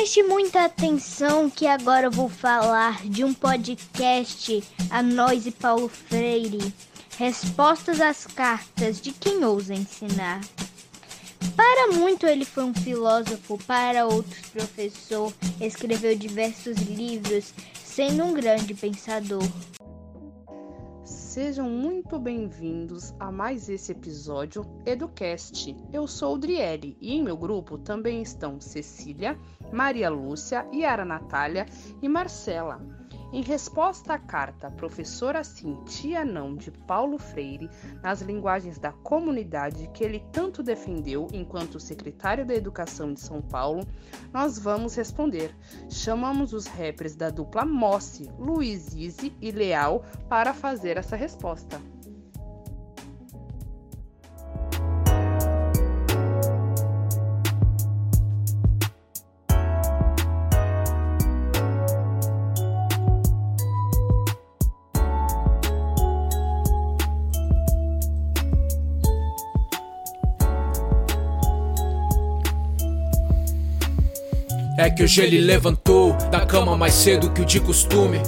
Preste muita atenção que agora eu vou falar de um podcast a nós e Paulo Freire. Respostas às cartas de quem ousa ensinar. Para muito ele foi um filósofo, para outros professor, escreveu diversos livros, sendo um grande pensador. Sejam muito bem-vindos a mais esse episódio Educast. Eu sou Driele e em meu grupo também estão Cecília, Maria Lúcia, Yara Natália e Marcela. Em resposta à carta Professora Tia Não de Paulo Freire, nas linguagens da comunidade que ele tanto defendeu enquanto secretário da Educação de São Paulo, nós vamos responder. Chamamos os rappers da dupla Mossi, Luiz Izzy e Leal para fazer essa resposta. É que hoje ele levantou da cama mais cedo que o de costume.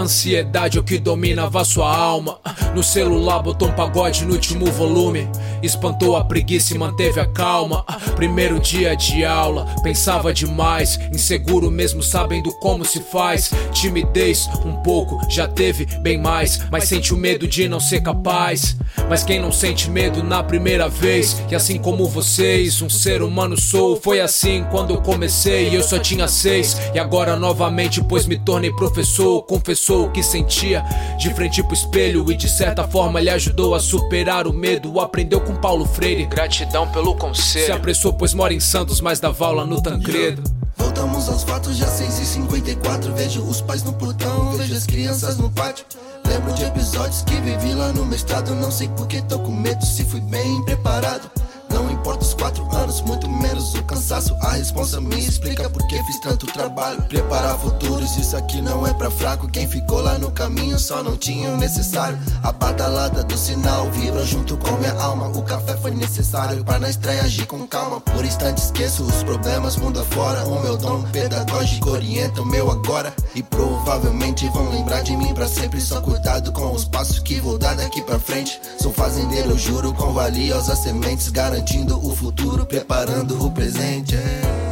Ansiedade é o que dominava sua alma. No celular botou um pagode no último volume. Espantou a preguiça e manteve a calma. Primeiro dia de aula, pensava demais. Inseguro mesmo sabendo como se faz. Timidez, um pouco, já teve bem mais. Mas sente o medo de não ser capaz. Mas quem não sente medo na primeira vez? E assim como vocês, um ser humano sou. Foi assim quando eu comecei. Eu só tinha seis. E agora novamente, pois me tornei professor. Confessou o que sentia de frente pro espelho. E de certa forma lhe ajudou a superar o medo. Aprendeu com Paulo Freire. Gratidão pelo conselho. Se apressou, pois mora em Santos, mas dava aula no Tancredo. Voltamos aos fatos, já 6h54. Vejo os pais no portão, vejo as crianças no pátio. Lembro de episódios que vivi lá no mestrado. Não sei por que tô com medo, se fui bem preparado. Importa os quatro anos, muito menos o cansaço. A responsa me explica por que fiz tanto trabalho. Preparar futuros, isso aqui não é pra fraco. Quem ficou lá no caminho só não tinha o necessário. A badalada do sinal vibra junto com minha alma. O café foi necessário para na estreia agir com calma. Por instante esqueço os problemas mundo afora. O meu dom pedagógico orienta o meu agora. E provavelmente vão lembrar de mim pra sempre. Só cuidado com os passos que vou dar daqui pra frente. Sou fazendeiro, juro, com valiosas sementes garantindo o futuro, preparando o presente. É.